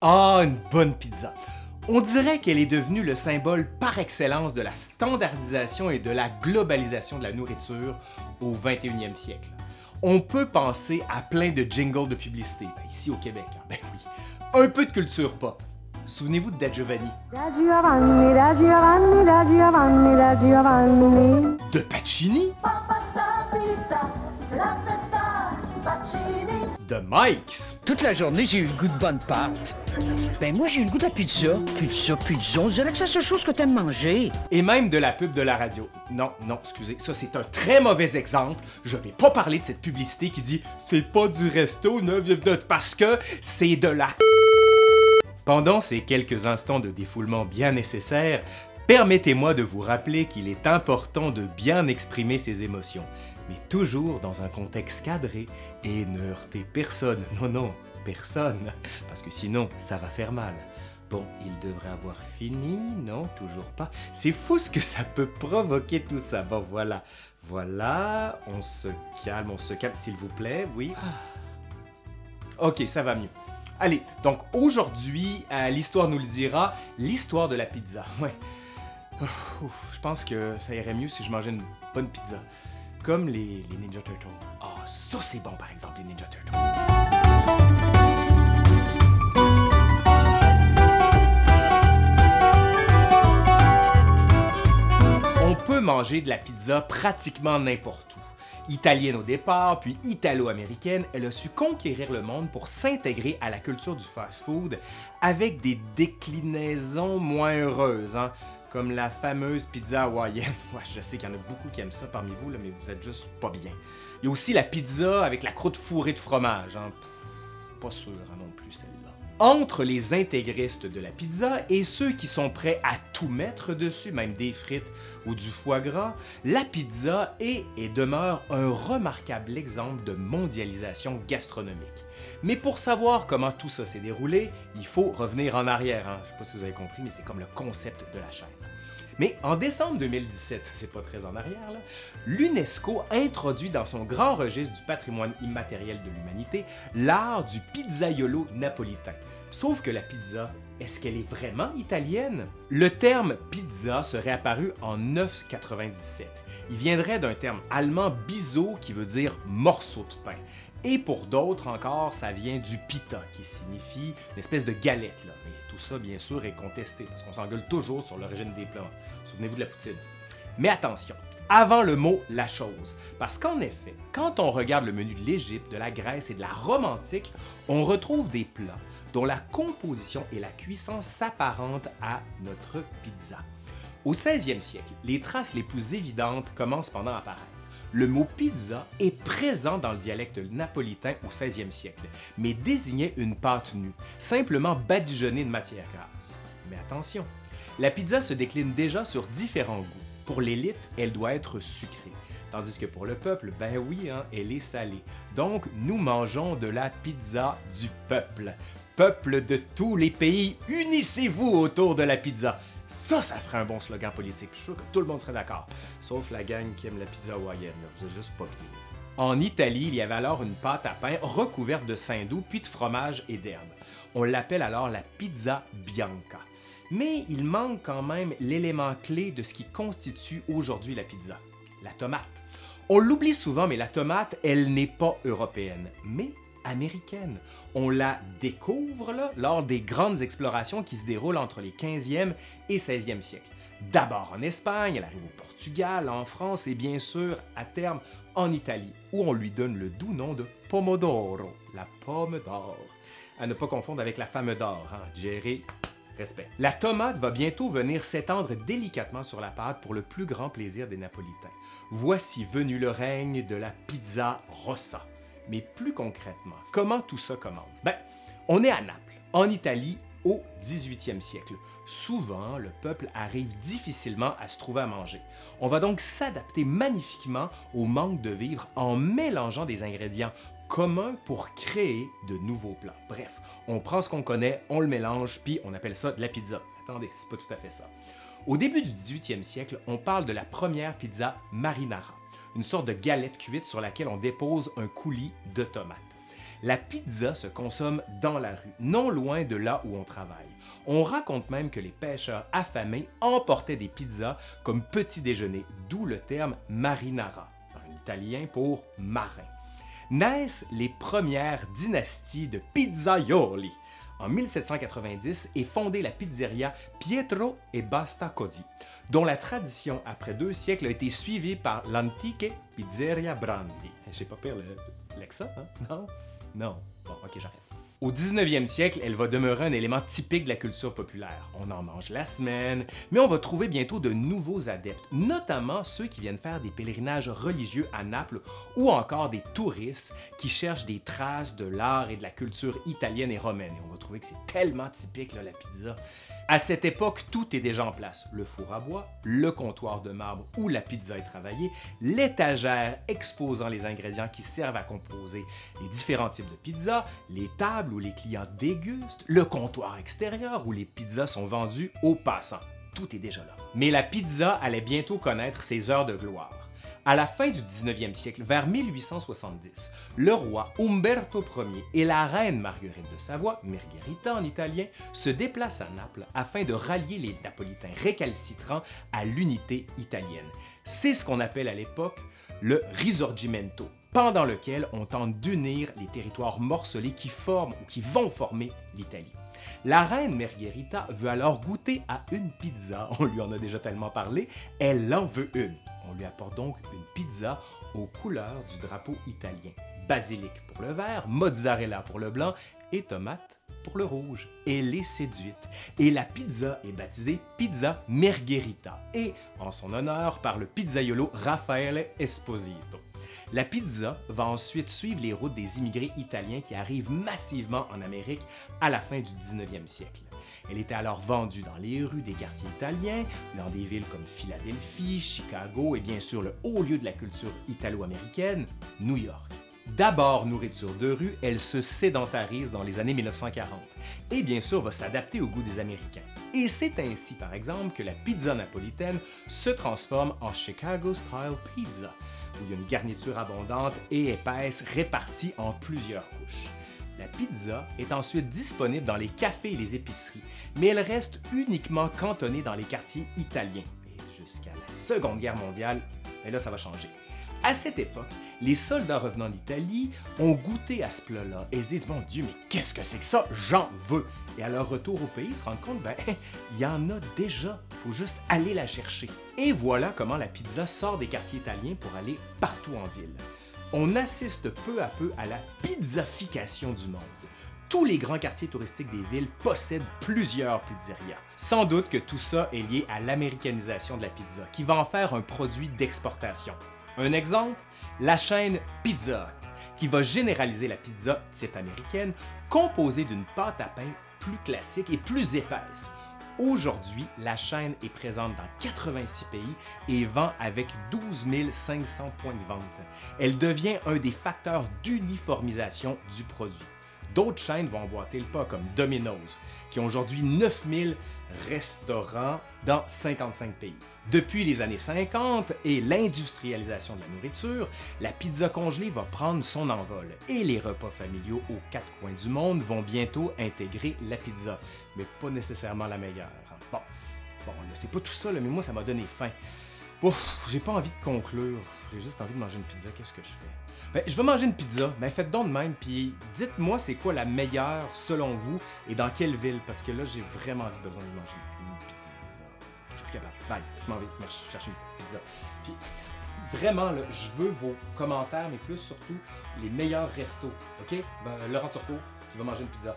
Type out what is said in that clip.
Ah, une bonne pizza. On dirait qu'elle est devenue le symbole par excellence de la standardisation et de la globalisation de la nourriture au 21e siècle. On peut penser à plein de jingles de publicité, ben, ici au Québec, hein. ben oui. Un peu de culture pop. Souvenez-vous de Da Giovanni. Da Giovanni, da Giovanni, da Giovanni, da Giovanni. De Pacini? De Mike's. Toute la journée, j'ai eu le goût de bonne pâte. Ben moi, j'ai eu le goût de la pizza. Pizza, pizza, on dirait que c'est la seule chose que t'aimes manger. Et même de la pub de la radio. Non, non, excusez, ça c'est un très mauvais exemple. Je vais pas parler de cette publicité qui dit c'est pas du resto 9 parce que c'est de la pendant ces quelques instants de défoulement bien nécessaires, permettez-moi de vous rappeler qu'il est important de bien exprimer ses émotions, mais toujours dans un contexte cadré et ne heurter personne. Non, non, personne, parce que sinon ça va faire mal. Bon, il devrait avoir fini, non, toujours pas. C'est fou ce que ça peut provoquer tout ça. Bon, voilà, voilà, on se calme, on se calme, s'il vous plaît, oui. Ok, ça va mieux. Allez, donc aujourd'hui, euh, l'histoire nous le dira, l'histoire de la pizza. Ouais. Je pense que ça irait mieux si je mangeais une bonne pizza. Comme les, Ninja Turtles. Ah, ça c'est bon par exemple, les Ninja Turtles. On peut manger de la pizza pratiquement n'importe où. Italienne au départ, puis italo-américaine, elle a su conquérir le monde pour s'intégrer à la culture du fast-food avec des déclinaisons moins heureuses, hein, comme la fameuse pizza hawaïenne. Ouais, je sais qu'il y en a beaucoup qui aiment ça parmi vous, là, mais vous êtes juste pas bien. Il y a aussi la pizza avec la croûte fourrée de fromage. hein. Pas sûr hein, non plus celle-là. Entre les intégristes de la pizza et ceux qui sont prêts à tout mettre dessus, même des frites ou du foie gras, la pizza est et demeure un remarquable exemple de mondialisation gastronomique. Mais pour savoir comment tout ça s'est déroulé, il faut revenir en arrière. hein. Je ne sais pas si vous avez compris, mais c'est comme le concept de la chaîne. Mais en décembre 2017, ça c'est pas très en arrière, l'UNESCO introduit dans son grand registre du patrimoine immatériel de l'humanité l'art du pizzaiolo napolitain. Sauf que la pizza, est-ce qu'elle est vraiment italienne? Le terme pizza serait apparu en 997. Il viendrait d'un terme allemand biseau qui veut dire morceau de pain. Et pour d'autres encore, ça vient du pita, qui signifie une espèce de galette. Là. Mais tout ça, bien sûr, est contesté, parce qu'on s'engueule toujours sur l'origine des plats. Souvenez-vous de la poutine. Mais attention, avant le mot la chose, parce qu'en effet, quand on regarde le menu de l'Égypte, de la Grèce et de la Rome antique, on retrouve des plats dont la composition et la cuisson s'apparentent à notre pizza. Au 16e siècle, les traces les plus évidentes commencent pendant à apparaître. Le mot pizza est présent dans le dialecte napolitain au 16e siècle, mais désignait une pâte nue, simplement badigeonnée de matière grasse. Mais attention, la pizza se décline déjà sur différents goûts. Pour l'élite, elle doit être sucrée. Tandis que pour le peuple, ben oui, hein, elle est salée. Donc, nous mangeons de la pizza du peuple. Peuple de tous les pays, unissez-vous autour de la pizza. Ça, ça ferait un bon slogan politique. Je suis sûr que tout le monde serait d'accord. Sauf la gang qui aime la pizza hawaïenne. Vous êtes juste pas bien. En Italie, il y avait alors une pâte à pain recouverte de saindoux puis de fromage et d'herbes. On l'appelle alors la pizza bianca. Mais il manque quand même l'élément clé de ce qui constitue aujourd'hui la pizza, la tomate. On l'oublie souvent, mais la tomate, elle n'est pas européenne, mais américaine. On la découvre lors des grandes explorations qui se déroulent entre les 15e et 16e siècles. D'abord en Espagne, elle arrive au Portugal, en France et bien sûr, à terme, en Italie, où on lui donne le doux nom de pomodoro, la pomme d'or. À ne pas confondre avec la femme d'or, hein, Jerry, La tomate va bientôt venir s'étendre délicatement sur la pâte pour le plus grand plaisir des Napolitains. Voici venu le règne de la pizza rossa. Mais plus concrètement, comment tout ça commence? Ben, on est à Naples, en Italie, au 18e siècle. Souvent, le peuple arrive difficilement à se trouver à manger. On va donc s'adapter magnifiquement au manque de vivres en mélangeant des ingrédients communs pour créer de nouveaux plats. Bref, on prend ce qu'on connaît, on le mélange, puis on appelle ça de la pizza. Attendez, c'est pas tout à fait ça. Au début du 18e siècle, on parle de la première pizza marinara, une sorte de galette cuite sur laquelle on dépose un coulis de tomates. La pizza se consomme dans la rue, non loin de là où on travaille. On raconte même que les pêcheurs affamés emportaient des pizzas comme petit déjeuner, d'où le terme marinara, en italien pour marin. Naissent les premières dynasties de pizzaioli. En 1790 est fondée la pizzeria Pietro e Basta Così, dont la tradition après deux siècles a été suivie par l'antique Pizzeria Brandi. J'ai pas peur l'accent, hein? Non? Non. Bon, ok, j'arrête. Au 19e siècle, elle va demeurer un élément typique de la culture populaire. On en mange la semaine, mais on va trouver bientôt de nouveaux adeptes, notamment ceux qui viennent faire des pèlerinages religieux à Naples ou encore des touristes qui cherchent des traces de l'art et de la culture italienne et romaine. On va trouver que c'est tellement typique, la pizza. À cette époque, tout est déjà en place. Le four à bois, le comptoir de marbre où la pizza est travaillée, l'étagère exposant les ingrédients qui servent à composer les différents types de pizza, les tables où les clients dégustent, le comptoir extérieur où les pizzas sont vendues aux passants. Tout est déjà là. Mais la pizza allait bientôt connaître ses heures de gloire. À la fin du 19e siècle, vers 1870, le roi Umberto Ier et la reine Marguerite de Savoie, Margherita en italien, se déplacent à Naples afin de rallier les Napolitains récalcitrants à l'unité italienne. C'est ce qu'on appelle à l'époque le Risorgimento, pendant lequel on tente d'unir les territoires morcelés qui forment ou qui vont former l'Italie. La reine Margherita veut alors goûter à une pizza. On lui en a déjà tellement parlé. Elle en veut une. On lui apporte donc une pizza aux couleurs du drapeau italien. Basilic pour le vert, mozzarella pour le blanc et tomate pour le rouge. Elle est séduite. Et la pizza est baptisée Pizza Margherita et en son honneur par le pizzaiolo Raffaele Esposito. La pizza va ensuite suivre les routes des immigrés italiens qui arrivent massivement en Amérique à la fin du 19e siècle. Elle était alors vendue dans les rues des quartiers italiens, dans des villes comme Philadelphie, Chicago et bien sûr le haut lieu de la culture italo-américaine, New York. D'abord nourriture de rue, elle se sédentarise dans les années 1940 et bien sûr va s'adapter au goût des Américains. Et c'est ainsi par exemple que la pizza napolitaine se transforme en Chicago Style Pizza, où il y a une garniture abondante et épaisse répartie en plusieurs couches. La pizza est ensuite disponible dans les cafés et les épiceries, mais elle reste uniquement cantonnée dans les quartiers italiens. Jusqu'à la Seconde Guerre mondiale, et là ça va changer. À cette époque, les soldats revenant d'Italie ont goûté à ce plat-là et se disent Mon Dieu, mais qu'est-ce que c'est que ça? J'en veux Et à leur retour au pays, ils se rendent compte Ben, il y en a déjà, faut juste aller la chercher. Et voilà comment la pizza sort des quartiers italiens pour aller partout en ville. On assiste peu à peu à la pizzafication du monde tous les grands quartiers touristiques des villes possèdent plusieurs pizzerias. Sans doute que tout ça est lié à l'américanisation de la pizza, qui va en faire un produit d'exportation. Un exemple, la chaîne Pizza Hut, qui va généraliser la pizza type américaine, composée d'une pâte à pain plus classique et plus épaisse. Aujourd'hui, la chaîne est présente dans 86 pays et vend avec 12 500 points de vente. Elle devient un des facteurs d'uniformisation du produit. D'autres chaînes vont emboîter le pas, comme Domino's, qui ont aujourd'hui 9000 restaurants dans 55 pays. Depuis les années 50 et l'industrialisation de la nourriture, la pizza congelée va prendre son envol et les repas familiaux aux quatre coins du monde vont bientôt intégrer la pizza, mais pas nécessairement la meilleure. Bon, bon, c'est pas tout ça, mais moi ça m'a donné faim. Ouf, j'ai pas envie de conclure. J'ai juste envie de manger une pizza. Qu'est-ce que je fais? Ben, je veux manger une pizza. Ben, faites donc de même. Puis dites-moi c'est quoi la meilleure selon vous et dans quelle ville. Parce que là, j'ai vraiment envie besoin de manger une pizza. Je suis plus capable. Bye. Je m'en vais chercher une pizza. Puis vraiment, là, je veux vos commentaires, mais plus surtout les meilleurs restos. OK? Ben, Laurent Turcot qui va manger une pizza.